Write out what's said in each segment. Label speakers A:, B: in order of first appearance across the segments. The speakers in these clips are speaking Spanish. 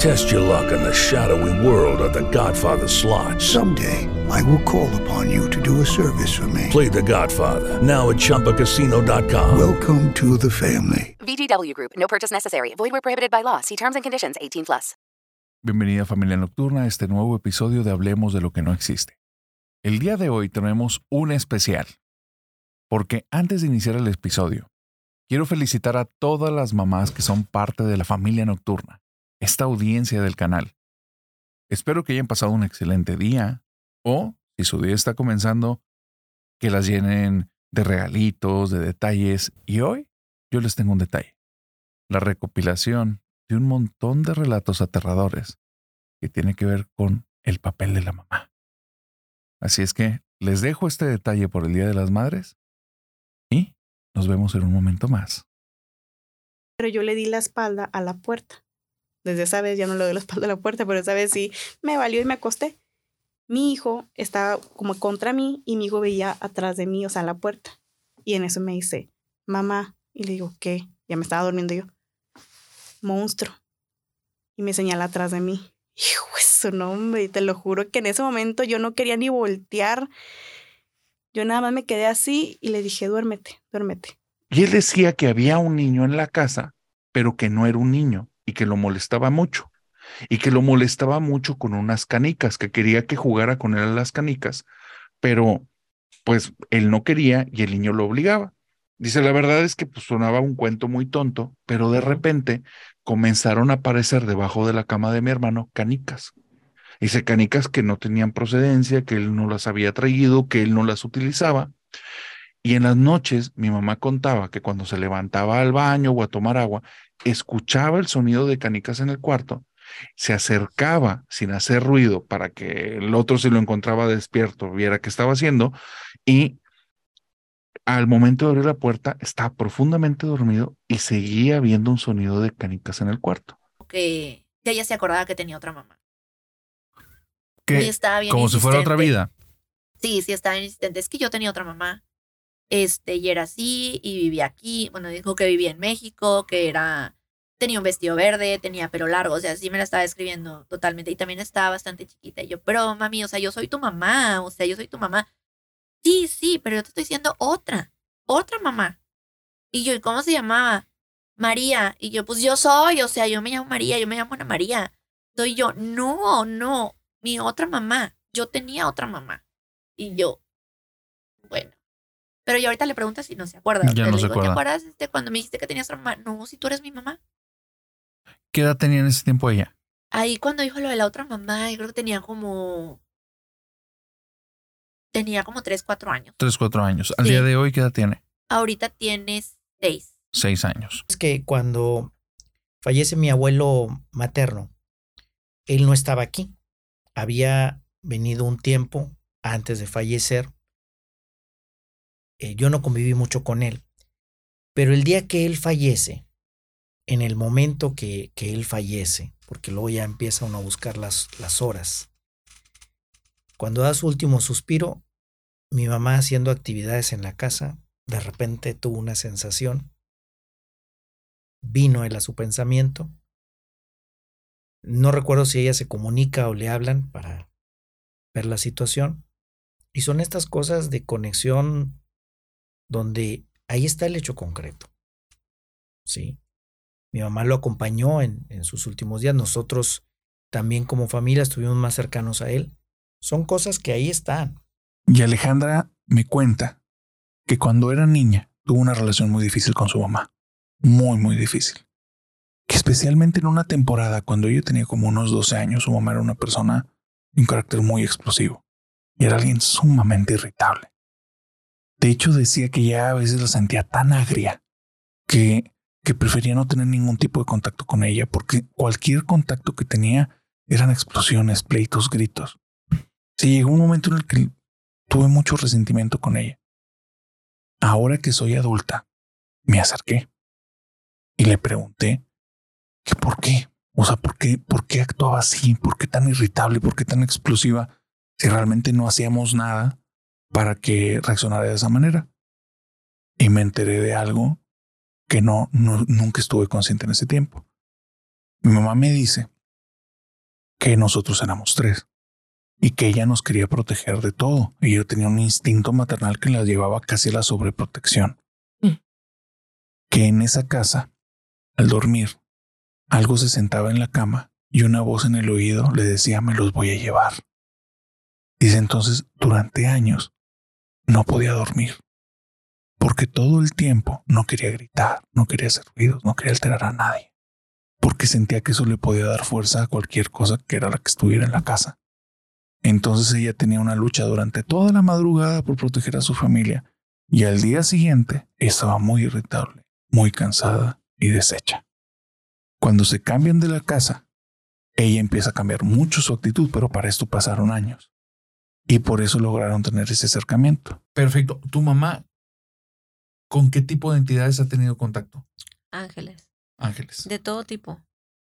A: Test your luck in the shadowy world of The Godfather slot.
B: Someday, I will call upon you to do a service for me.
A: Play The Godfather now at ChumbaCasino.com.
B: Welcome to the family.
C: VGW Group. No purchase necessary. Void where prohibited by law. See terms and conditions. 18 plus.
D: Bienvenida familia nocturna a este nuevo episodio de Hablemos de lo que no existe. El día de hoy tenemos un especial, porque antes de iniciar el episodio, quiero felicitar a todas las mamás que son parte de la familia nocturna, esta audiencia del canal. Espero que hayan pasado un excelente día o, si su día está comenzando, que las llenen de regalitos, de detalles y hoy yo les tengo un detalle. La recopilación de un montón de relatos aterradores que tiene que ver con el papel de la mamá. Así es que les dejo este detalle por el Día de las Madres y nos vemos en un momento más.
E: Pero yo le di la espalda a la puerta. Desde esa vez ya no le doy la espalda a la puerta, pero esa vez sí me valió y me acosté. Mi hijo estaba como contra mí y mi hijo veía atrás de mí, o sea, la puerta. Y en eso me dice, mamá. Y le digo, ¿qué? Ya me estaba durmiendo yo monstruo. Y me señala atrás de mí. Hijo, nombre, y te lo juro que en ese momento yo no quería ni voltear. Yo nada más me quedé así y le dije, duérmete, duérmete.
D: Y él decía que había un niño en la casa, pero que no era un niño y que lo molestaba mucho. Y que lo molestaba mucho con unas canicas, que quería que jugara con él a las canicas, pero pues él no quería y el niño lo obligaba. Dice, la verdad es que pues, sonaba un cuento muy tonto, pero de repente comenzaron a aparecer debajo de la cama de mi hermano canicas. Dice, canicas que no tenían procedencia, que él no las había traído, que él no las utilizaba. Y en las noches mi mamá contaba que cuando se levantaba al baño o a tomar agua, escuchaba el sonido de canicas en el cuarto, se acercaba sin hacer ruido para que el otro si lo encontraba despierto viera qué estaba haciendo y al momento de abrir la puerta estaba profundamente dormido y seguía viendo un sonido de canicas en el cuarto.
F: Que, que ella se acordaba que tenía otra mamá.
D: Que,
F: estaba bien
D: como si fuera otra vida.
F: Sí, sí, estaba insistente. Es que yo tenía otra mamá. Este, y era así, y vivía aquí. Bueno, dijo que vivía en México, que era. Tenía un vestido verde, tenía pelo largo, o sea, sí me la estaba escribiendo totalmente. Y también estaba bastante chiquita. Y yo, pero mami, o sea, yo soy tu mamá, o sea, yo soy tu mamá. Sí, sí, pero yo te estoy diciendo otra, otra mamá. Y yo, ¿y cómo se llamaba? María. Y yo, pues yo soy, o sea, yo me llamo María, yo me llamo Ana María. Soy yo, no, no, mi otra mamá. Yo tenía otra mamá. Y yo, bueno. Pero yo ahorita le pregunto si no se acuerda.
D: Ya no se acuerda.
F: ¿Te acuerdas este, cuando me dijiste que tenías otra mamá? No, si tú eres mi mamá.
D: ¿Qué edad tenía en ese tiempo ella?
F: Ahí cuando dijo lo de la otra mamá, yo creo que tenía como Tenía como 3, 4 años.
D: 3, 4 años. ¿Al día de hoy qué edad tiene?
F: Ahorita tiene 6.
D: 6 años.
G: Es que cuando fallece mi abuelo materno, él no estaba aquí. Había venido un tiempo antes de fallecer. Eh, yo no conviví mucho con él. Pero el día que él fallece, en el momento que, que él fallece, porque luego ya empieza uno a buscar las, las horas, cuando da su último suspiro, mi mamá haciendo actividades en la casa, de repente tuvo una sensación. Vino él a su pensamiento. No recuerdo si ella se comunica o le hablan para ver la situación. Y son estas cosas de conexión donde ahí está el hecho concreto. Sí. Mi mamá lo acompañó en, en sus últimos días. Nosotros también como familia estuvimos más cercanos a él. Son cosas que ahí están.
D: Y Alejandra me cuenta que cuando era niña tuvo una relación muy difícil con su mamá. Muy, muy difícil. que especialmente en una temporada cuando ella tenía como unos 12 años, su mamá era una persona de un carácter muy explosivo y era alguien sumamente irritable. De hecho, decía que ya a veces la sentía tan agria que, que prefería no tener ningún tipo de contacto con ella porque cualquier contacto que tenía eran explosiones, pleitos, gritos. Se llegó un momento en el que tuve mucho resentimiento con ella. Ahora que soy adulta, me acerqué y le pregunté que por qué, o sea, por qué, por qué actuaba así, por qué tan irritable, por qué tan explosiva, si realmente no hacíamos nada para que reaccionara de esa manera. Y me enteré de algo que no, no nunca estuve consciente en ese tiempo. Mi mamá me dice que nosotros éramos tres y que ella nos quería proteger de todo. Y yo tenía un instinto maternal que la llevaba casi a la sobreprotección.
H: Mm.
D: Que en esa casa, al dormir, algo se sentaba en la cama y una voz en el oído le decía me los voy a llevar. Dice entonces, durante años no podía dormir, porque todo el tiempo no quería gritar, no quería hacer ruidos, no quería alterar a nadie, porque sentía que eso le podía dar fuerza a cualquier cosa que era la que estuviera en la casa. Entonces ella tenía una lucha durante toda la madrugada por proteger a su familia y al día siguiente estaba muy irritable, muy cansada y deshecha. Cuando se cambian de la casa, ella empieza a cambiar mucho su actitud, pero para esto pasaron años. Y por eso lograron tener ese acercamiento.
H: Perfecto. ¿Tu mamá con qué tipo de entidades ha tenido contacto?
I: Ángeles.
H: Ángeles.
I: De todo tipo.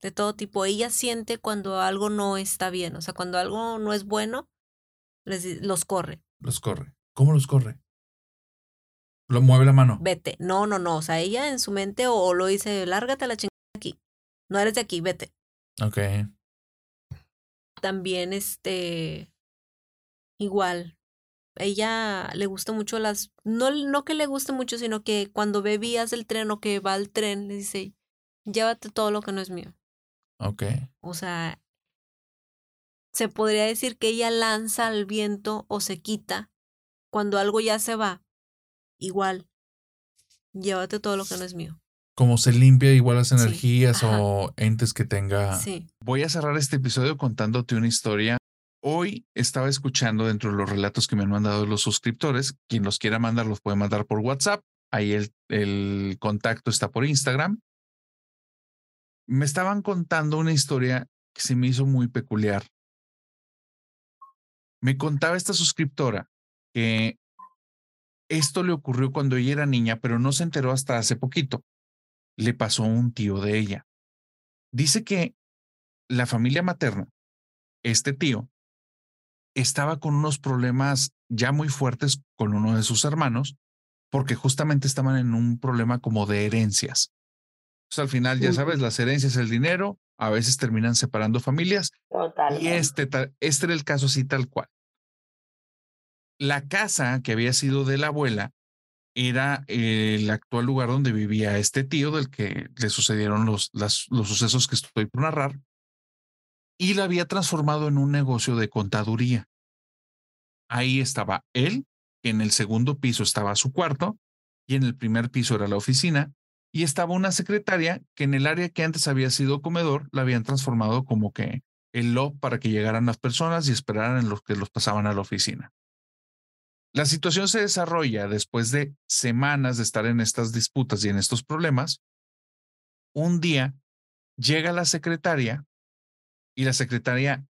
I: De todo tipo. Ella siente cuando algo no está bien. O sea, cuando algo no es bueno, les, los corre.
H: Los corre. ¿Cómo los corre? Lo mueve la mano.
I: Vete. No, no, no. O sea, ella en su mente o, lo dice, lárgate a la chingada aquí. No eres de aquí, vete.
H: Ok.
I: También, este, igual, ella le gusta mucho las, no, no que le guste mucho, sino que cuando ve vías del tren o que va al tren, le dice, llévate todo lo que no es mío.
H: Ok.
I: O sea, se podría decir que ella lanza al viento o se quita cuando algo ya se va. Igual, llévate todo lo que no es mío.
H: Como se limpia igual las energías o entes que tenga.
I: Sí.
D: Voy a cerrar este episodio contándote una historia. Hoy estaba escuchando dentro de los relatos que me han mandado los suscriptores. Quien los quiera mandar los puede mandar por WhatsApp. Ahí el, el contacto está por Instagram. Me estaban contando una historia que se me hizo muy peculiar. Me contaba esta suscriptora que esto le ocurrió cuando ella era niña, pero no se enteró hasta hace poquito. Le pasó un tío de ella. Dice que la familia materna, este tío, estaba con unos problemas ya muy fuertes con uno de sus hermanos, porque justamente estaban en un problema como de herencias. Sea, al final, ya sabes, las herencias, el dinero, a veces terminan separando familias. Y este, este era el caso así tal cual. La casa que había sido de la abuela era el actual lugar donde vivía este tío del que le sucedieron los, las- los sucesos que estoy por narrar y la había transformado en un negocio de contaduría. Ahí estaba él, en el segundo piso estaba su cuarto y en el primer piso era la oficina y estaba una secretaria que en el área que antes había sido comedor la habían transformado como que el loft para que llegaran las personas y esperaran en los que los pasaban a la oficina. La situación se desarrolla después de semanas de estar en estas disputas y en estos problemas. Un día llega la secretaria y la secretaria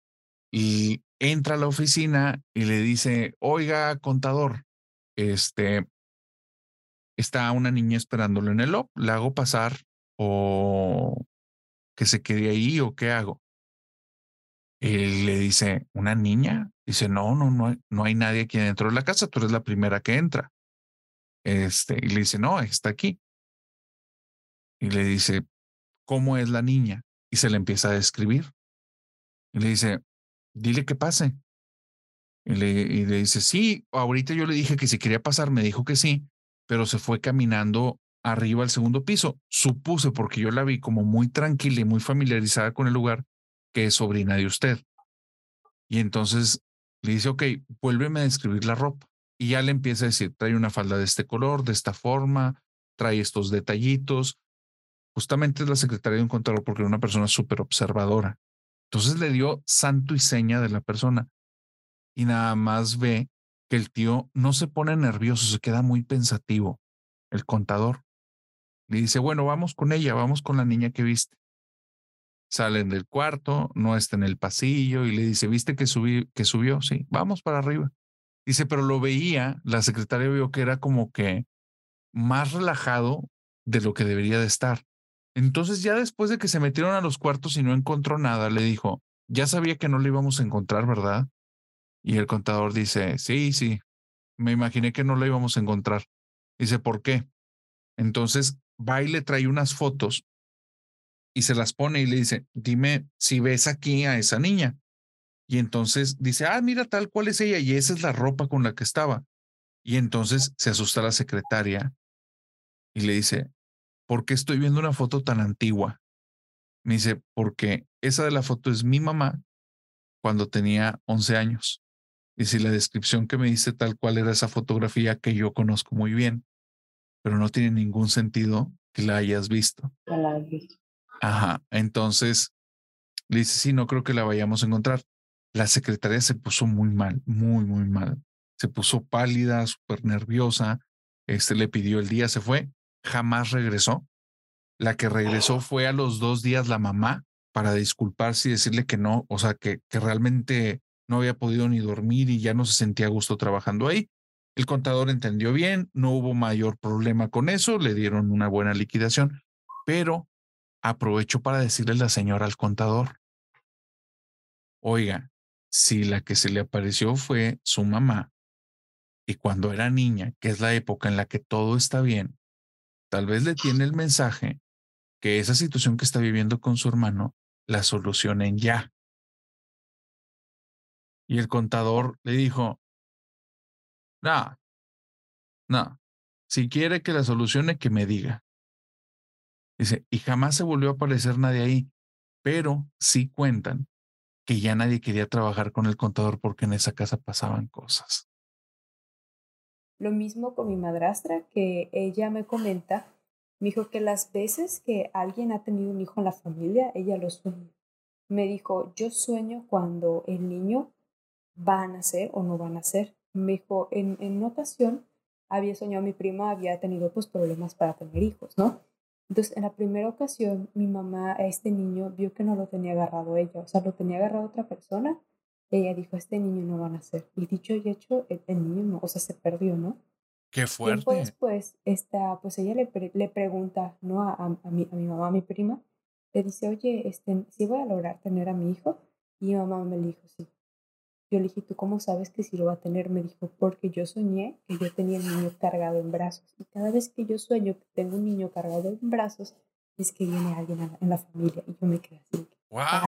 D: y entra a la oficina y le dice, oiga, contador, este, está una niña esperándolo en el lobby, ¿la hago pasar o que se quede ahí o qué hago? Él le dice, ¿una niña? Dice, no, no, no no hay nadie aquí dentro de la casa, tú eres la primera que entra. Este, y le dice, no, está aquí. Y le dice, ¿cómo es la niña? Y se le empieza a describir. Y le dice, dile que pase. Y le, dice, sí, ahorita yo le dije que si quería pasar, me dijo que sí, pero se fue caminando arriba al segundo piso. Supuse, porque yo la vi como muy tranquila y muy familiarizada con el lugar, que es sobrina de usted. Y entonces le dice, ok, vuélveme a describir la ropa. Y ya le empieza a decir, trae una falda de este color, de esta forma, trae estos detallitos. justamente es la secretaria de un contador porque era una persona súper observadora. Entonces le dio santo y seña de la persona y nada más ve que el tío no se pone nervioso, se queda muy pensativo, el contador. Le dice, bueno, vamos con ella, vamos con la niña que viste. Salen del cuarto, no está en el pasillo y le dice, ¿viste que, que subió? Sí, vamos para arriba. Dice, pero lo veía, la secretaria vio que era como que más relajado de lo que debería de estar. Entonces ya después de que se metieron a los cuartos y no encontró nada, le dijo, ya sabía que no le íbamos a encontrar, ¿verdad? Y el contador dice, sí, sí, me imaginé que no la íbamos a encontrar. Dice, ¿por qué? Entonces va y le trae unas fotos y se las pone y le dice, dime si ves aquí a esa niña. Y entonces dice, ah, mira tal cual es ella y esa es la ropa con la que estaba. Y entonces se asusta la secretaria y le dice, ¿por qué estoy viendo una foto tan antigua? Me dice, porque esa de la foto es mi mamá cuando tenía 11 años. Y si la descripción que me dice tal cual era esa fotografía que yo conozco muy bien, pero no tiene ningún sentido que la hayas visto. Ajá, entonces le dice, sí, no creo que la vayamos a encontrar. La secretaria se puso muy mal, muy, muy mal. Se puso pálida, súper nerviosa. Este le pidió el día, se fue, jamás regresó. La que regresó fue a los dos días la mamá para disculparse y decirle que no, o sea, que, que realmente no había podido ni dormir y ya no se sentía a gusto trabajando ahí. El contador entendió bien, no hubo mayor problema con eso, le dieron una buena liquidación, pero aprovechó para decirle la señora al contador, oiga, si la que se le apareció fue su mamá y cuando era niña, que es la época en la que todo está bien, tal vez le tiene el mensaje que esa situación que está viviendo con su hermano la solucionen ya. Y el contador le dijo, no, no, si quiere que la solucione, que me diga. Dice, y jamás se volvió a aparecer nadie ahí, pero sí cuentan que ya nadie quería trabajar con el contador porque en esa casa pasaban cosas.
J: Lo mismo con mi madrastra, que ella me comenta, me dijo que las veces que alguien ha tenido un hijo en la familia, ella lo sueña. Me dijo, yo sueño cuando el niño van a ser o no van a ser. Me dijo, en, en ocasión había soñado, mi prima había tenido pues problemas para tener hijos, ¿no? Entonces, en la primera ocasión, mi mamá a este niño vio que no lo tenía agarrado ella, o sea, lo tenía agarrado otra persona. Ella dijo, este niño no van a ser. Y dicho y hecho, el, niño no, o sea, se perdió, ¿no?
D: Qué fuerte.
J: Tiempo después, esta, pues ella le, le pregunta, ¿no? A, a, mi, a mi mamá, a mi prima, le dice, oye, este, ¿sí voy a lograr tener a mi hijo? Y mi mamá me dijo, sí. Yo le dije, ¿tú cómo sabes que sí lo va a tener? Me dijo, porque yo soñé que yo tenía el niño cargado en brazos. Y cada vez que yo sueño que tengo un niño cargado en brazos, es que viene alguien en la familia. Y yo me quedé así.
D: Wow.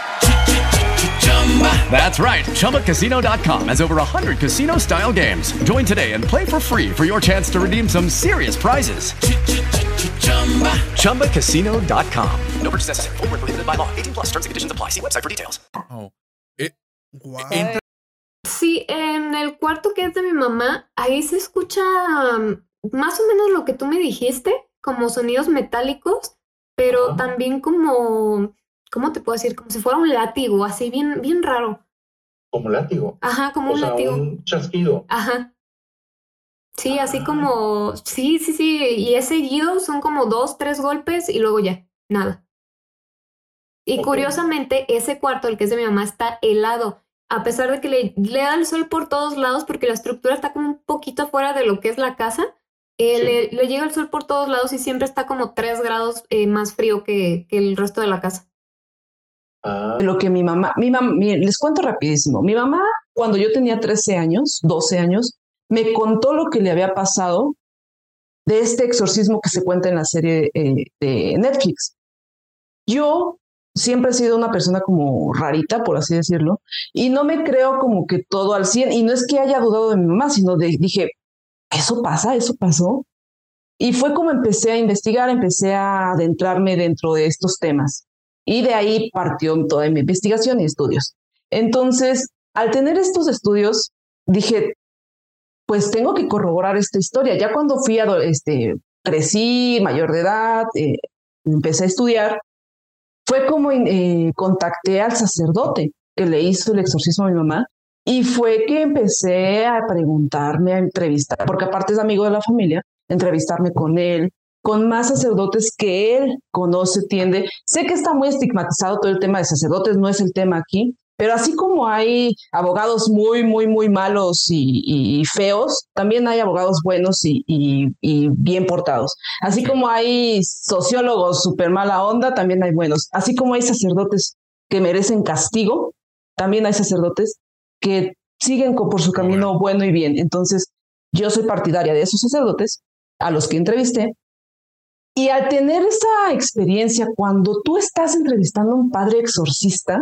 K: That's right. ChumbaCasino.com has over 100 casino style games. Join today and play for free for your chance to redeem some serious prizes. ChumbaCasino.com. No purchase necessary. Full prohibited by law. 18 plus terms and conditions apply. See website for details.
D: Oh. It,
L: wow. Sí, en el cuarto que es de mi mamá, ahí se escucha um, más o menos lo que tú me dijiste, como sonidos metálicos, pero también como ¿cómo te puedo decir? Como si fuera un látigo, así bien, bien raro.
M: ¿Como látigo?
L: Ajá, como
M: o
L: un
M: sea,
L: látigo.
M: Un chasquido.
L: Ajá. Sí, así
M: Ah.
L: como, sí, sí, sí, y es seguido, son como dos, tres golpes y luego ya, nada. Y curiosamente, ese cuarto, el que es de mi mamá, está helado, a pesar de que le, le da el sol por todos lados porque la estructura está como un poquito fuera de lo que es la casa, eh, le, le llega el sol por todos lados y siempre está como 3 grados eh, más frío que, que el resto de la casa.
N: Lo que mi mamá, mi mamá, mi- les cuento rapidísimo. Mi mamá, cuando yo tenía 13 años, 12 años, me contó lo que le había pasado de este exorcismo que se cuenta en la serie eh, de Netflix. Yo siempre he sido una persona como rarita, por así decirlo, y no me creo como que todo al 100, y no es que haya dudado de mi mamá, sino de, dije, ¿eso pasa? ¿Eso pasó? Y fue como empecé a investigar, empecé a adentrarme dentro de estos temas. Y de ahí partió toda mi investigación y estudios. Entonces, al tener estos estudios, dije, pues tengo que corroborar esta historia. Ya cuando fui, ado- este, crecí, mayor de edad, eh, empecé a estudiar, fue como eh, contacté al sacerdote que le hizo el exorcismo a mi mamá y fue que empecé a preguntarme, a entrevistar, porque aparte es amigo de la familia, entrevistarme con él, con más sacerdotes que él conoce, tiende. Sé que está muy estigmatizado todo el tema de sacerdotes, no es el tema aquí, pero así como hay abogados muy, muy, muy malos y, y- y feos, también hay abogados buenos y, y- bien portados. Así como hay sociólogos súper mala onda, también hay buenos. Así como hay sacerdotes que merecen castigo, también hay sacerdotes que siguen por su camino bueno y bien. Entonces, yo soy partidaria de esos sacerdotes a los que entrevisté. Y al tener esa experiencia, cuando tú estás entrevistando a un padre exorcista,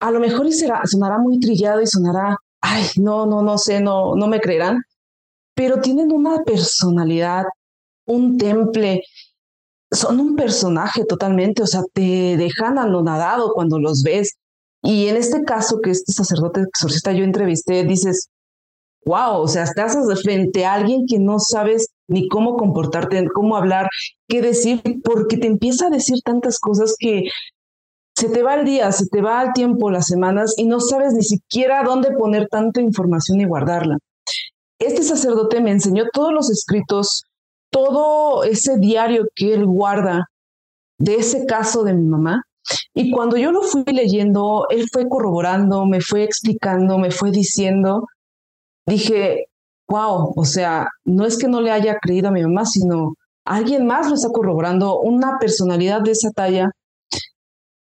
N: a lo mejor y será, sonará muy trillado y sonará, ay, no, no, no sé, no, no me creerán, pero tienen una personalidad, un temple, son un personaje totalmente, o sea, te dejan anonadado cuando los ves. Y en este caso, que este sacerdote exorcista yo entrevisté, dices, wow, o sea, estás frente a alguien que no sabes ni cómo comportarte, cómo hablar, qué decir, porque te empieza a decir tantas cosas que se te va el día, se te va el tiempo, las semanas, y no sabes ni siquiera dónde poner tanta información y guardarla. Este sacerdote me enseñó todos los escritos, todo ese diario que él guarda de ese caso de mi mamá. Y cuando yo lo fui leyendo, él fue corroborando, me fue explicando, me fue diciendo, dije, wow, o sea, no es que no le haya creído a mi mamá, sino alguien más lo está corroborando, una personalidad de esa talla.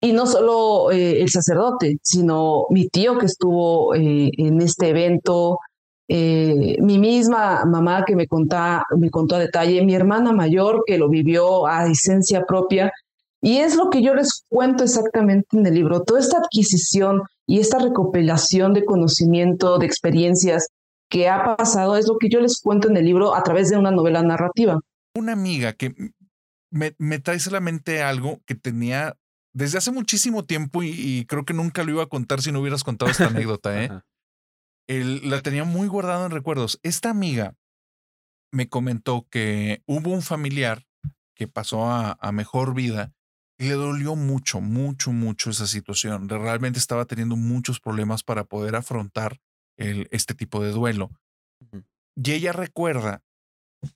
N: Y no solo eh, el sacerdote, sino mi tío que estuvo eh, en este evento, eh, mi misma mamá que me, contá, me contó a detalle, mi hermana mayor que lo vivió a licencia propia. Y es lo que yo les cuento exactamente en el libro, toda esta adquisición y esta recopilación de conocimiento, de experiencias que ha pasado, es lo que yo les cuento en el libro a través de una novela narrativa.
D: Una amiga que me, me trae a la mente algo que tenía desde hace muchísimo tiempo y, y creo que nunca lo iba a contar si no hubieras contado esta anécdota, ¿eh? El- la tenía muy guardada en recuerdos. Esta amiga me comentó que hubo un familiar que pasó a, a mejor vida y le dolió mucho, mucho, mucho esa situación. Realmente estaba teniendo muchos problemas para poder afrontar el- este tipo de duelo. Y ella recuerda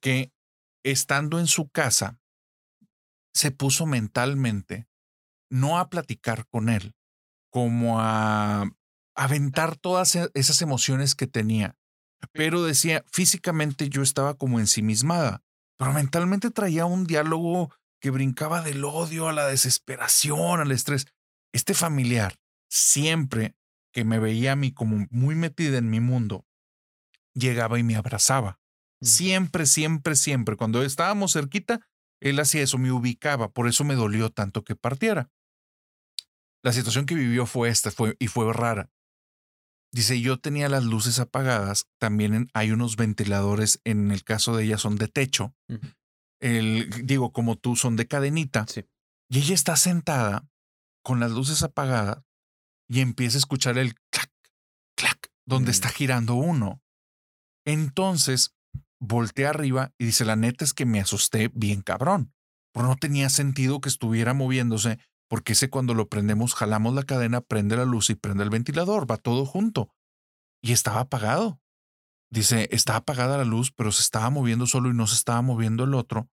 D: que estando en su casa, se puso mentalmente no a platicar con él, como a aventar todas e- esas emociones que tenía. Pero decía, físicamente yo estaba como ensimismada, pero mentalmente traía un diálogo que brincaba del odio a la desesperación, al estrés. Este familiar, siempre que me veía a mí como muy metida en mi mundo, llegaba y me abrazaba. Siempre, siempre, siempre. Cuando estábamos cerquita, él hacía eso, me ubicaba, por eso me dolió tanto que partiera. La situación que vivió fue esta, fue, y fue rara. Dice, yo tenía las luces apagadas, también en- hay unos ventiladores, en el caso de ella son de techo, el, digo, como tú, son de cadenita. Y ella está sentada con las luces apagadas y empieza a escuchar el clac, clac, donde está girando uno. Entonces, voltea arriba y dice, la neta es que me asusté bien cabrón, pero no tenía sentido que estuviera moviéndose, porque ese cuando lo prendemos, jalamos la cadena, prende la luz y prende el ventilador, va todo junto. Y estaba apagado. Dice, estaba apagada la luz, pero se estaba moviendo solo y no se estaba moviendo el otro.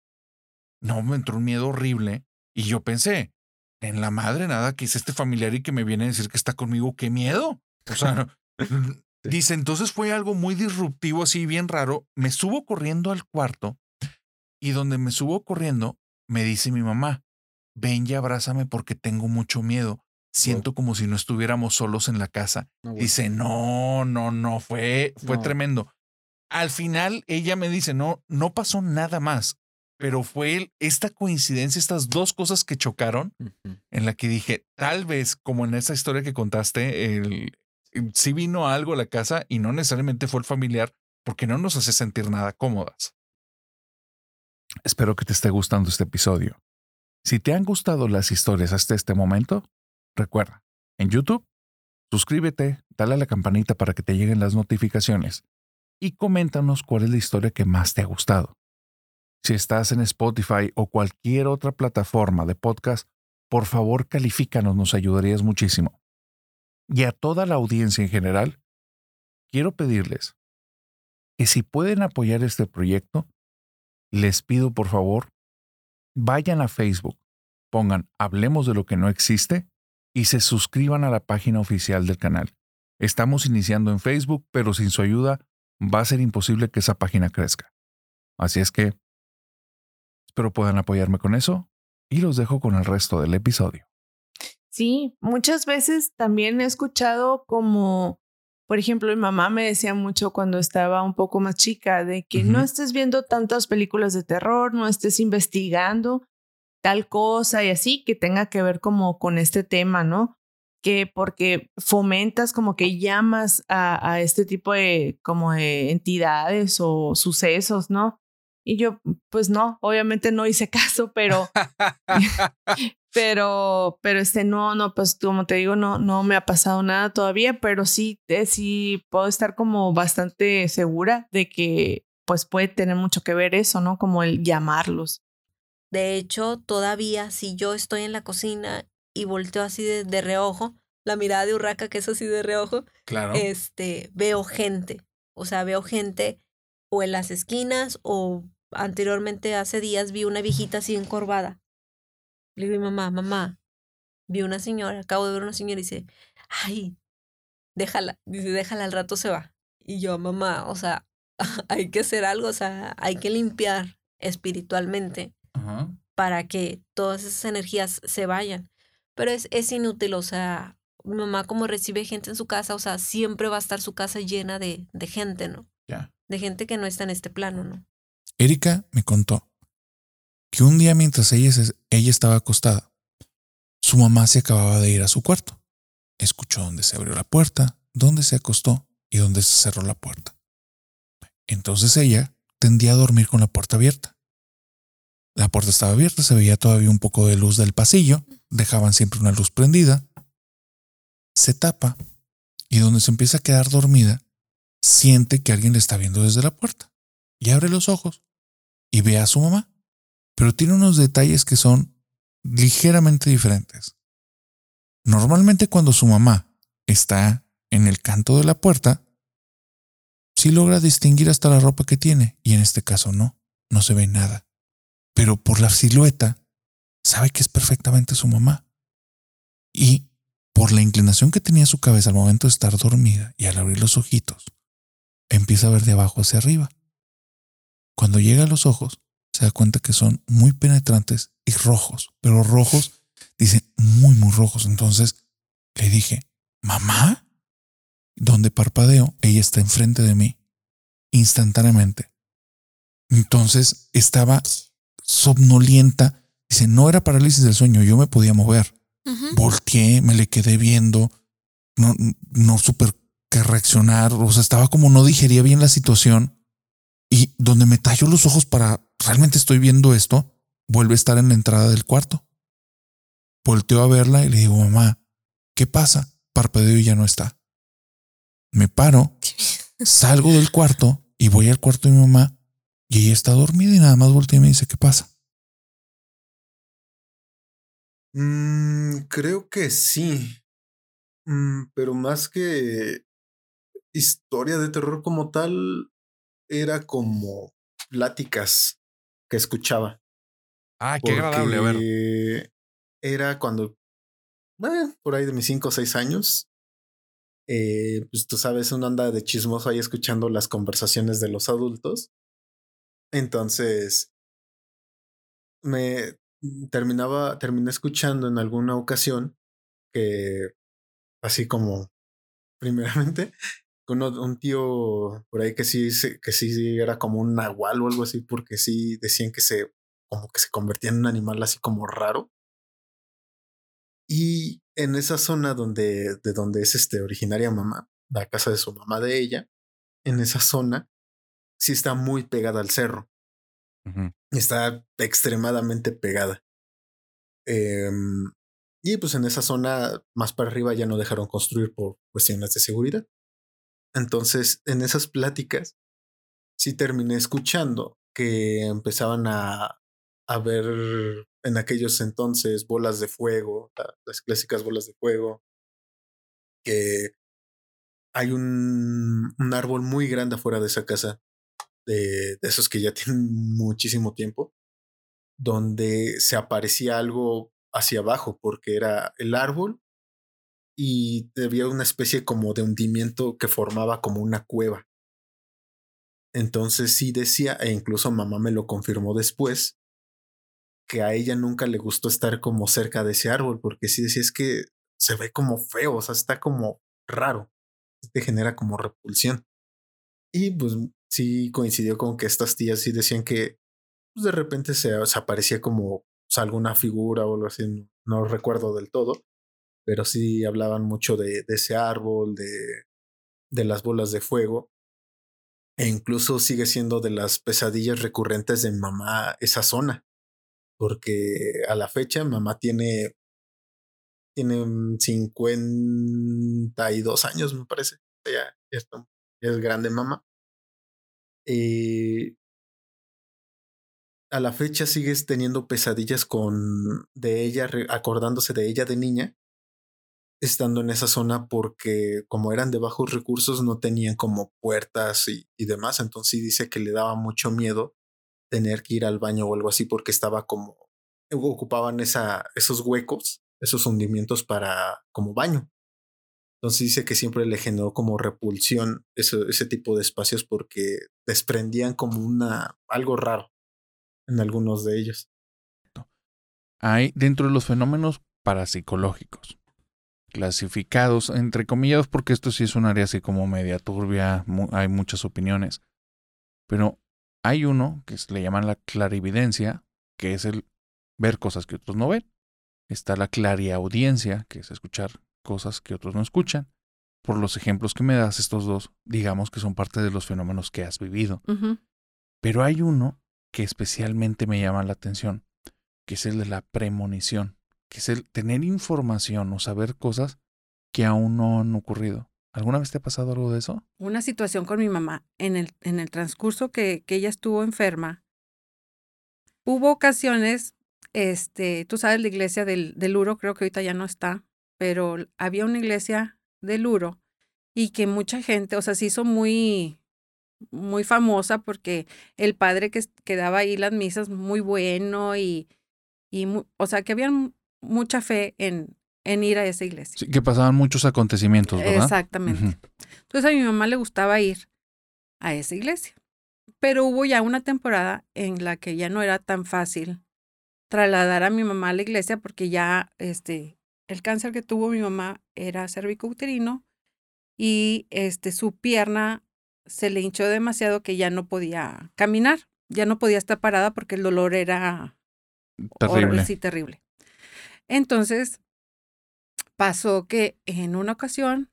D: No, me entró un miedo horrible y yo pensé, en la madre nada que es este familiar y que me viene a decir que está conmigo, qué miedo. O sea, Dice, entonces fue algo muy disruptivo, así bien raro. Me subo corriendo al cuarto y donde me subo corriendo, me dice mi mamá, ven y abrázame porque tengo mucho miedo. Siento como si no estuviéramos solos en la casa.
O: No.
D: Dice, no, no, no, fue, fue
O: No.
D: tremendo. Al final ella me dice, no, no pasó nada más, pero fue el- esta coincidencia, estas dos cosas que chocaron, en la que dije, tal vez como en esa historia que contaste, el, sí vino algo a la casa y no necesariamente fue el familiar, porque no nos hace sentir nada cómodas. Espero que te esté gustando este episodio. Si te han gustado las historias hasta este momento, recuerda, en YouTube, suscríbete, dale a la campanita para que te lleguen las notificaciones y coméntanos cuál es la historia que más te ha gustado. Si estás en Spotify o cualquier otra plataforma de podcast, por favor califícanos, nos ayudarías muchísimo. Y a toda la audiencia en general, quiero pedirles que si pueden apoyar este proyecto, les pido por favor, vayan a Facebook, pongan Hablemos de lo que no existe y se suscriban a la página oficial del canal. Estamos iniciando en Facebook, pero sin su ayuda va a ser imposible que esa página crezca. Así es que espero puedan apoyarme con eso y los dejo con el resto del episodio.
P: Sí, muchas veces también he escuchado como, por ejemplo, mi mamá me decía mucho cuando estaba un poco más chica de que no estés viendo tantas películas de terror, no estés investigando tal cosa y así que tenga que ver como con este tema, ¿no? Que porque fomentas como que llamas a, a este tipo de como de entidades o sucesos, ¿no? Y yo, pues no, obviamente no hice caso, pero pero, pero este no, no, pues como te digo, no, no me ha pasado nada todavía, pero sí, eh, sí puedo estar como bastante segura de que pues puede tener mucho que ver eso, ¿no? Como el llamarlos.
I: De hecho, todavía si yo estoy en la cocina y volteo así de, de reojo, la mirada de Urraca que es así de reojo,
D: Claro.
I: este, veo gente. O sea, veo gente o en las esquinas o anteriormente hace días vi una viejita así encorvada. Le digo mamá, mamá, vi una señora, acabo de ver una señora y dice, ay, déjala, dice, déjala, al rato se va. Y yo, mamá, o sea, hay que hacer algo, o sea, hay que limpiar espiritualmente
D: Ajá.
I: para que todas esas energías se vayan. Pero es, es inútil, o sea, mi mamá como recibe gente en su casa, o sea, siempre va a estar su casa llena de, de gente, ¿no?
D: Ya.
I: De gente que no está en este plano, ¿no?
D: Erika me contó que un día mientras ella, estaba acostada, su mamá se acababa de ir a su cuarto. Escuchó dónde se abrió la puerta, dónde se acostó y dónde se cerró la puerta. Entonces ella tendía a dormir con la puerta abierta. La puerta estaba abierta, se veía todavía un poco de luz del pasillo, dejaban siempre una luz prendida. Se tapa y donde se empieza a quedar dormida, siente que alguien le está viendo desde la puerta y abre los ojos y ve a su mamá. Pero tiene unos detalles que son ligeramente diferentes. Normalmente cuando su mamá está en el canto de la puerta, sí logra distinguir hasta la ropa que tiene y en este caso no, no se ve nada. Pero por la silueta sabe que es perfectamente su mamá. Y por la inclinación que tenía su cabeza al momento de estar dormida y al abrir los ojitos, empieza a ver de abajo hacia arriba. Cuando llega a los ojos, se da cuenta que son muy penetrantes y rojos, pero rojos, dice, muy, muy rojos. Entonces le dije, ¿mamá? Donde parpadeo, ella está enfrente de mí, instantáneamente. Entonces estaba somnolienta. Dice, no era parálisis del sueño, yo me podía mover. Volteé, me le quedé viendo, no, no supe qué reaccionar, o sea, estaba como no digería bien la situación y donde me talló los ojos para realmente estoy viendo esto, vuelve a estar en la entrada del cuarto. Volteo a verla y le digo, mamá, ¿qué pasa? Parpadeo y ya no está. Me paro, salgo del cuarto y voy al cuarto de mi mamá y ella está dormida y nada más voltea y me dice, ¿qué pasa?
O: Mm, creo que sí. Mm, pero más que historia de terror como tal, era como pláticas que escuchaba.
D: Ah, qué agradable, a ver.
O: Era cuando, bueno, por ahí de mis cinco o seis años, eh, pues tú sabes, uno anda de chismoso ahí escuchando las conversaciones de los adultos. Entonces, me terminaba, terminé escuchando en alguna ocasión que, así como, primeramente, uno, un tío por ahí que sí, que sí era como un nahual o algo así, porque sí decían que se, como que se convertía en un animal así como raro. Y en esa zona donde, de donde es este originaria mamá, la casa de su mamá de ella, en esa zona sí está muy pegada al cerro. Está extremadamente pegada. Em, y pues en esa zona más para arriba ya no dejaron construir por cuestiones de seguridad. Entonces, en esas pláticas, sí terminé escuchando que empezaban a, ver en aquellos entonces bolas de fuego, la- las clásicas bolas de fuego, que hay un, un árbol muy grande afuera de esa casa, de esos que ya tienen muchísimo tiempo, donde se aparecía algo hacia abajo, porque era el árbol y había una especie como de hundimiento que formaba como una cueva. Entonces sí decía, e incluso mamá me lo confirmó después, que a ella nunca le gustó estar como cerca de ese árbol, porque sí decía es que se ve como feo, o sea, está como raro, te genera como repulsión. Y pues sí coincidió con que estas tías sí decían que pues, de repente se, se aparecía como pues, alguna figura o algo así, no, no recuerdo del todo, pero sí hablaban mucho de, ese árbol, de, de las bolas de fuego. E incluso sigue siendo de las pesadillas recurrentes de mamá esa zona. Porque a la fecha mamá tiene, tiene mm, 52 años, me parece. Ya, es grande mamá. Y a la fecha sigues teniendo pesadillas con de ella, acordándose de ella de niña, estando en esa zona porque como eran de bajos recursos no tenían como puertas y, y demás, entonces sí dice que le daba mucho miedo tener que ir al baño o algo así porque estaba como ocupaban esa, esos huecos, esos hundimientos para como baño. Entonces dice que siempre le generó como repulsión ese, ese tipo de espacios porque desprendían como una algo raro en algunos de ellos.
D: Hay dentro de los fenómenos parapsicológicos, clasificados, entre comillas, porque esto sí es un área así como media turbia, mu- hay muchas opiniones, pero hay uno que le llaman la clarividencia, que es el ver cosas que otros no ven. Está la clariaudiencia, que es escuchar cosas que otros no escuchan. Por los ejemplos que me das, estos dos, digamos que son parte de los fenómenos que has vivido. Pero hay uno que especialmente me llama la atención, que es el de la premonición, que es el tener información o saber cosas que aún no han ocurrido. ¿Alguna vez te ha pasado algo de eso?
Q: Una situación con mi mamá en el, en el transcurso que, que ella estuvo enferma. Hubo ocasiones, este, tú sabes, la iglesia del, del creo que ahorita ya no está, pero había una iglesia del Uro y que mucha gente, o sea, se hizo muy, muy famosa porque el padre que, que daba ahí las misas muy bueno y, y o sea, que había mu- mucha fe en, en ir a esa iglesia.
D: Sí, que pasaban muchos acontecimientos, ¿verdad?
Q: Exactamente. Entonces a mi mamá le gustaba ir a esa iglesia. Pero hubo ya una temporada en la que ya no era tan fácil trasladar a mi mamá a la iglesia porque ya este el cáncer que tuvo mi mamá era cervicouterino y este su pierna se le hinchó demasiado que ya no podía caminar, ya no podía estar parada porque el dolor era
D: Terrible.
Q: horrible, sí, terrible. Entonces, pasó que en una ocasión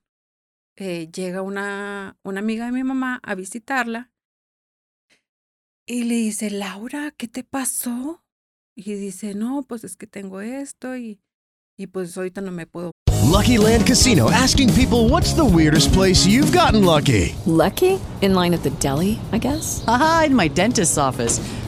Q: eh, llega una, una amiga de mi mamá a visitarla y le dice, Laura, ¿qué te pasó? Y dice, no, pues es que tengo esto y, y pues ahorita no me puedo.
R: Lucky Land Casino asking people what's the weirdest place you've gotten lucky?
S: Lucky? In line at the deli, I guess?
T: Aha, in my dentist's office.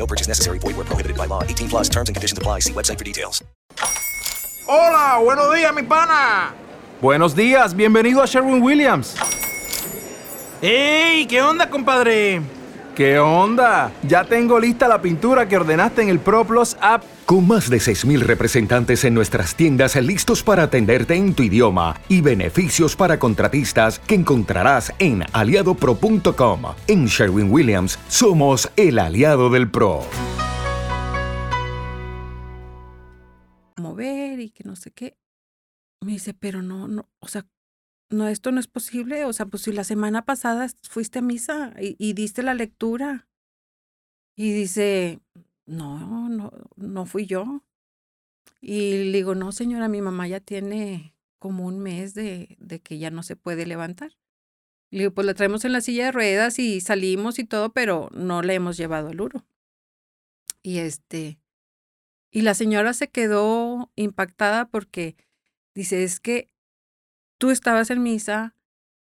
U: No purchase necessary. Void where prohibited by law. 18 plus terms and conditions apply. See website for details.
V: Hola, buenos días, mi pana. Buenos días, bienvenido a Sherwin Williams. ¡Ey! ¿Qué onda, compadre? ¿Qué onda? Ya tengo lista la pintura que ordenaste en el ProPlus app.
W: Con más de 6.000 representantes en nuestras tiendas listos para atenderte en tu idioma y beneficios para contratistas que encontrarás en aliadopro.com. En Sherwin Williams somos el aliado del PRO.
Q: mover y que no sé qué. Me dice, pero no, no, o sea, no, esto no es posible. O sea, pues si la semana pasada fuiste a misa y, y diste la lectura. Y dice, no, no, no fui yo. Y le digo, no, señora, mi mamá ya tiene como un mes de, de que ya no se puede levantar. Le digo, pues la traemos en la silla de ruedas y salimos y todo, pero no le hemos llevado al uro. Y este, y la señora se quedó impactada porque dice, es que tú estabas en misa,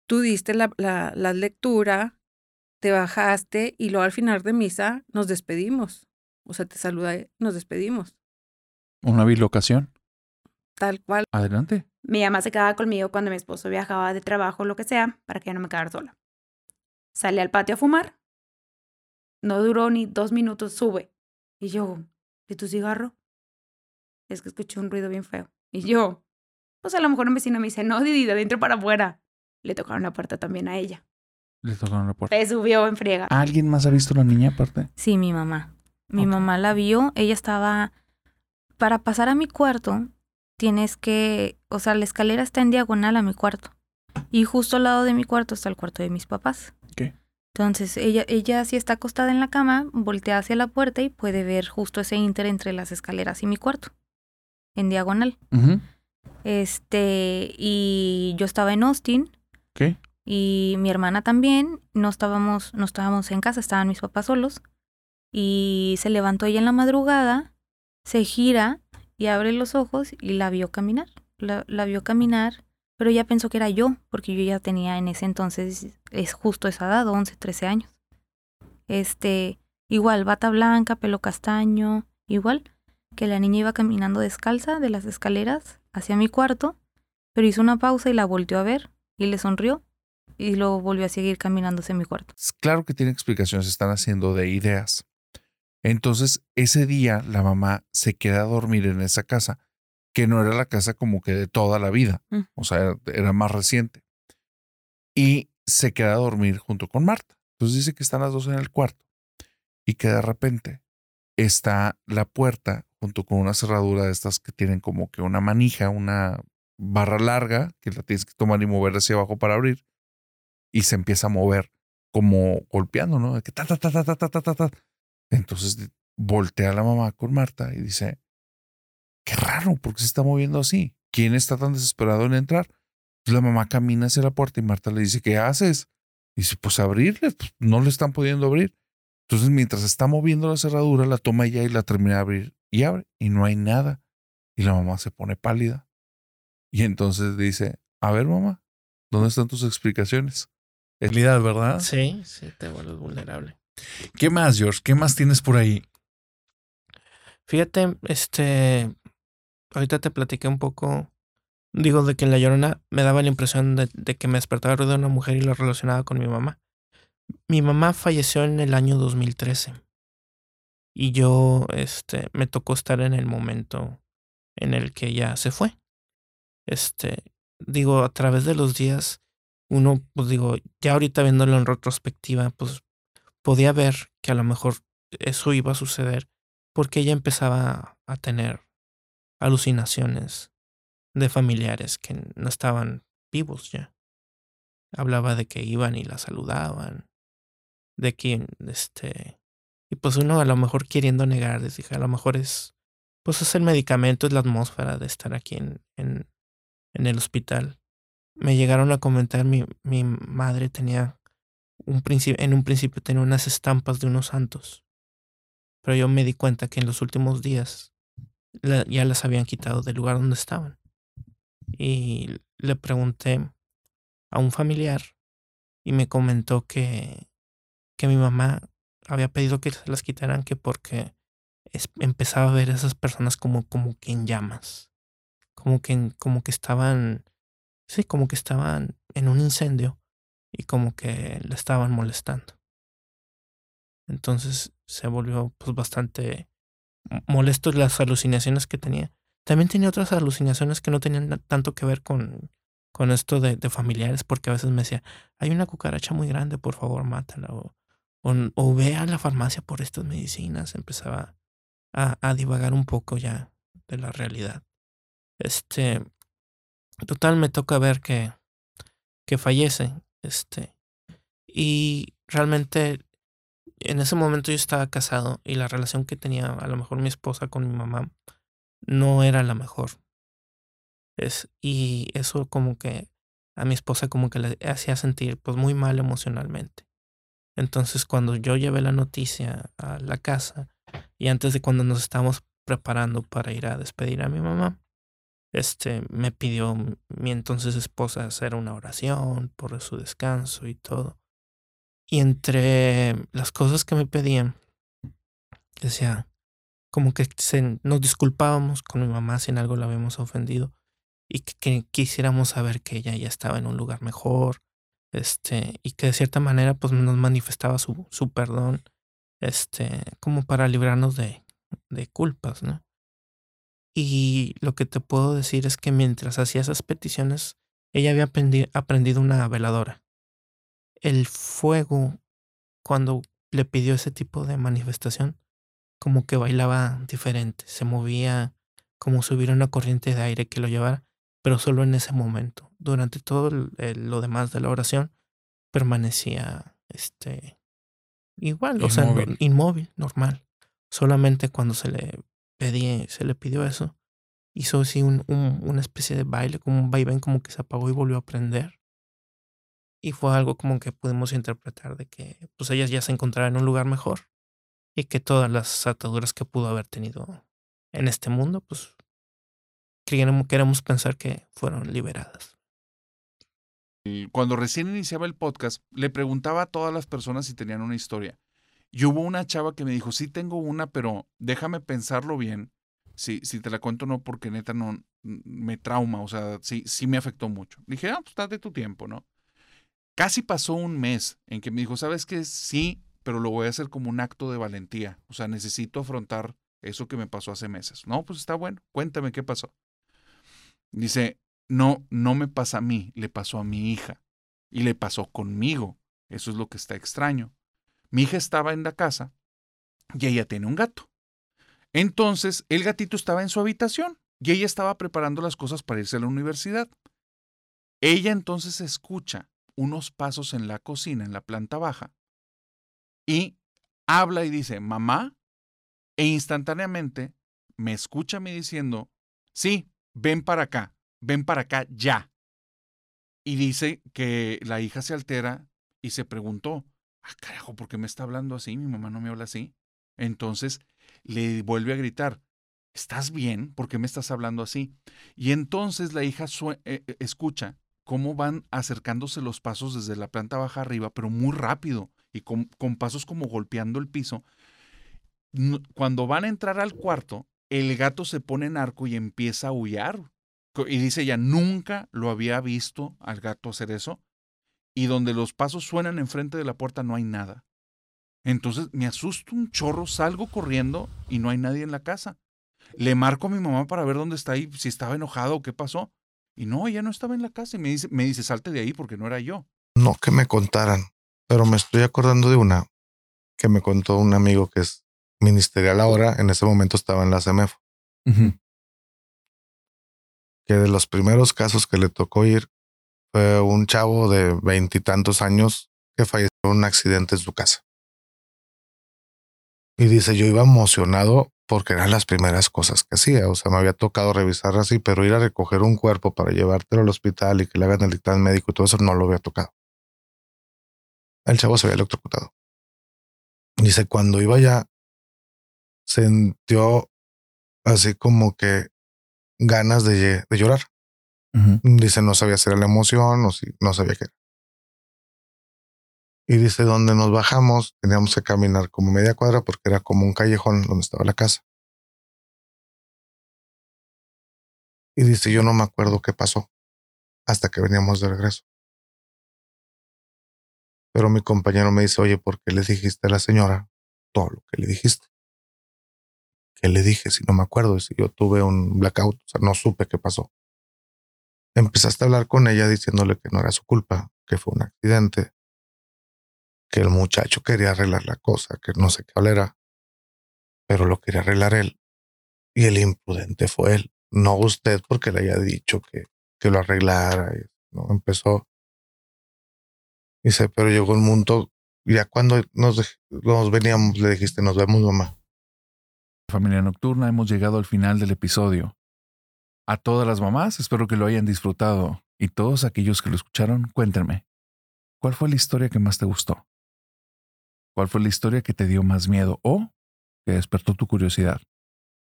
Q: tú diste la, la, la lectura, te bajaste y luego al final de misa nos despedimos. O sea, te saluda, nos despedimos.
D: Una bilocación.
Q: Tal cual.
D: Adelante.
E: Mi mamá se quedaba conmigo cuando mi esposo viajaba de trabajo o lo que sea, para que yo no me quedara sola. Sale al patio a fumar. No duró ni dos minutos, sube. Y yo, ¿y tu cigarro? Es que escuché un ruido bien feo. Y yo, pues a lo mejor un vecino me dice, no, Didi, de adentro para afuera. Le tocaron la puerta también a ella.
D: Le tocaron la puerta.
E: Se subió en friega.
D: ¿Alguien más ha visto a la niña aparte?
X: Sí, mi mamá. Mi mamá la vio. Ella estaba. Para pasar a mi cuarto, tienes que. O sea, la escalera está en diagonal a mi cuarto. Y justo al lado de mi cuarto está el cuarto de mis papás.
D: ¿Qué?
X: Entonces, ella, ella sí está acostada en la cama, voltea hacia la puerta y puede ver justo ese inter entre las escaleras y mi cuarto. En diagonal.
D: Ujú.
X: Este. Y yo estaba en Austin.
D: ¿Qué?
X: y mi hermana también. No estábamos, no estábamos en casa, estaban mis papás solos. Y se levantó ella en la madrugada, se gira y abre los ojos y la vio caminar. La, la vio caminar, pero ella pensó que era yo, porque yo ya tenía en ese entonces, es justo esa edad, 11, 13 años. Este, igual, bata blanca, pelo castaño, igual, que la niña iba caminando descalza de las escaleras hacia mi cuarto, pero hizo una pausa y la volteó a ver y le sonrió y luego volvió a seguir caminando hacia mi cuarto.
D: Claro que tiene explicaciones, están haciendo de ideas. Entonces, ese día la mamá se queda a dormir en esa casa, que no era la casa como que de toda la vida,
X: Mm.
D: o sea, era, era más reciente. Y se queda a dormir junto con Marta. Entonces dice que están las dos en el cuarto y que de repente está la puerta junto con una cerradura de estas que tienen como que una manija, una barra larga que la tienes que tomar y mover hacia abajo para abrir y se empieza a mover como golpeando, ¿no? Que ta, ta, ta, ta, ta, ta, ta, ta. Entonces voltea la mamá con Marta y dice, qué raro, porque se está moviendo así? ¿Quién está tan desesperado en entrar? Entonces la mamá camina hacia la puerta y Marta le dice, ¿qué haces? Y dice, pues abrirle, pues no le están pudiendo abrir. Entonces mientras está moviendo la cerradura, la toma ella y la termina de abrir y abre y no hay nada. Y la mamá se pone pálida. Y entonces dice, a ver mamá, ¿dónde están tus explicaciones?
H: Realidad, ¿verdad?
Y: Sí, sí, te vuelves vulnerable.
H: ¿Qué más, George? ¿Qué más tienes por ahí?
Y: Fíjate, este. Ahorita te platiqué un poco. Digo, de que en La Llorona me daba la impresión de, de que me despertaba el ruido de una mujer y lo relacionaba con mi mamá. Mi mamá falleció en el año 2013. Y yo, este, me tocó estar en el momento en el que ella se fue. Este, digo, a través de los días, uno, pues digo, ya ahorita viéndolo en retrospectiva, pues podía ver que a lo mejor eso iba a suceder porque ella empezaba a tener alucinaciones de familiares que no estaban vivos ya. Hablaba de que iban y la saludaban, de que, este, y pues uno a lo mejor queriendo negar, les dije, a lo mejor es pues es el medicamento, es la atmósfera de estar aquí en, en, el hospital. Me llegaron a comentar, mi, mi madre tenía un principio, en un principio tenía unas estampas de unos santos. Pero yo me di cuenta que en los últimos días ya las habían quitado del lugar donde estaban. Y le pregunté a un familiar y me comentó que, que mi mamá había pedido que se las quitaran que porque empezaba a ver a esas personas como, como que en llamas. Como que, como que estaban, sí, como que estaban en un incendio y como que le estaban molestando. Entonces se volvió pues bastante molesto las alucinaciones que tenía. También tenía otras alucinaciones que no tenían tanto que ver con, con esto de, familiares, porque a veces me decía, hay una cucaracha muy grande, por favor, mátala. O, o ve a la farmacia por estas medicinas. Empezaba a, a divagar un poco ya de la realidad. Este, total, me toca ver que, que fallece. Este, y realmente en ese momento yo estaba casado y la relación que tenía a lo mejor mi esposa con mi mamá no era la mejor. Es, y eso como que a mi esposa como que le hacía sentir pues muy mal emocionalmente. Entonces cuando yo llevé la noticia a la casa y antes de cuando nos estábamos preparando para ir a despedir a mi mamá, este me pidió mi entonces esposa hacer una oración por su descanso y todo. Y entre las cosas que me pedían, decía, como que se, nos disculpábamos con mi mamá si en algo la habíamos ofendido y que, que quisiéramos saber que ella ya estaba en un lugar mejor, este, y que de cierta manera pues nos manifestaba su, su perdón, este, como para librarnos de, de culpas, ¿no? Y lo que te puedo decir es que mientras hacía esas peticiones, ella había aprendi- aprendido una veladora. El fuego, cuando le pidió ese tipo de manifestación, como que bailaba diferente, se movía como si hubiera una corriente de aire que lo llevara, pero solo en ese momento. Durante todo el- el- lo demás de la oración permanecía este igual, o sea, no-
H: Inmóvil.
Y: inmóvil, normal. Solamente cuando se le pedía, se le pidió eso, hizo así un, un- una especie de baile, como un vaivén, como que se apagó y volvió a prender. Y fue algo como que pudimos interpretar de que pues ella ya se encontraba en un lugar mejor y que todas las ataduras que pudo haber tenido en este mundo, pues queremos pensar que fueron liberadas.
D: Cuando recién iniciaba el podcast, le preguntaba a todas las personas si tenían una historia. Y hubo una chava que me dijo, sí tengo una, pero déjame pensarlo bien. Si, si te la cuento no, porque neta no me trauma, o sea, sí, sí me afectó mucho. Dije, ah, pues date tu tiempo, ¿no? Casi pasó un mes en que me dijo, ¿sabes qué? Sí, pero lo voy a hacer como un acto de valentía. O sea, necesito afrontar eso que me pasó hace meses. No, pues está bueno, cuéntame qué pasó. Dice, no, no me pasa a mí, le pasó a mi hija. Y le pasó conmigo. Eso es lo que está extraño. Mi hija estaba en la casa y ella tiene un gato. Entonces, el gatito estaba en su habitación y ella estaba preparando las cosas para irse a la universidad. Ella entonces escucha unos pasos en la cocina, en la planta baja, y habla y dice, mamá, e instantáneamente me escucha a mí diciendo, sí, ven para acá, ven para acá ya. Y dice que la hija se altera y se preguntó, ah, carajo, ¿por qué me está hablando así? Mi mamá no me habla así. Entonces le vuelve a gritar, ¿estás bien? ¿Por qué me estás hablando así? Y entonces la hija eh, eh, escucha cómo van acercándose los pasos desde la planta baja arriba, pero muy rápido y con, con pasos como golpeando el piso. Cuando van a entrar al cuarto, el gato se pone en arco y empieza a aullar. Y dice ella, nunca lo había visto al gato hacer eso. Y donde los pasos suenan enfrente de la puerta no hay nada. Entonces me asusto un chorro, salgo corriendo y no hay nadie en la casa. Le marco a mi mamá para ver dónde está ahí, si estaba enojado o qué pasó. Y no, ella no estaba en la casa y me dice, me dice, salte de ahí porque no era yo.
Z: No que me contaran, pero me estoy acordando de una que me contó un amigo que es ministerial ahora, en ese momento estaba en la CEMEF, de los primeros casos que le tocó ir fue un chavo de veintitantos años que falleció en un accidente en su casa. Y dice, yo iba emocionado porque eran las primeras cosas que hacía. O sea, me había tocado revisar así, pero ir a recoger un cuerpo para llevártelo al hospital y que le hagan el dictamen médico y todo eso no lo había tocado. El chavo se había electrocutado. Dice, cuando iba ya, sintió así como que ganas de, de llorar. Dice, no sabía si era la emoción o si no sabía qué era. Y dice, donde nos bajamos, teníamos que caminar como media cuadra porque era como un callejón donde estaba la casa. Y dice, yo no me acuerdo qué pasó hasta que veníamos de regreso. Pero mi compañero me dice, oye, ¿por qué le dijiste a la señora todo lo que le dijiste? ¿Qué le dije? Si no me acuerdo, si yo tuve un blackout, o sea, no supe qué pasó. Empezaste a hablar con ella diciéndole que no era su culpa, que fue un accidente, que el muchacho quería arreglar la cosa, que no sé qué era, pero lo quería arreglar él. Y el imprudente fue él, no usted porque le haya dicho que, que lo arreglara. ¿no? Empezó. Dice, pero llegó un mundo, ya cuando nos, nos veníamos, le dijiste, nos vemos mamá.
D: Familia Nocturna, hemos llegado al final del episodio. A todas las mamás, espero que lo hayan disfrutado. Y todos aquellos que lo escucharon, cuéntenme, ¿cuál fue la historia que más te gustó? ¿Cuál fue la historia que te dio más miedo o que despertó tu curiosidad?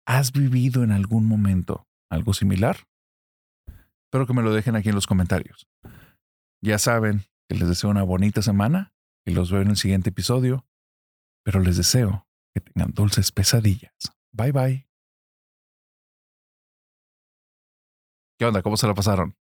D: ¿Has vivido en algún momento algo similar? Espero que me lo dejen aquí en los comentarios. Ya saben que les deseo una bonita semana y los veo en el siguiente episodio, pero les deseo que tengan dulces pesadillas. Bye bye. ¿Qué onda? ¿Cómo se la pasaron?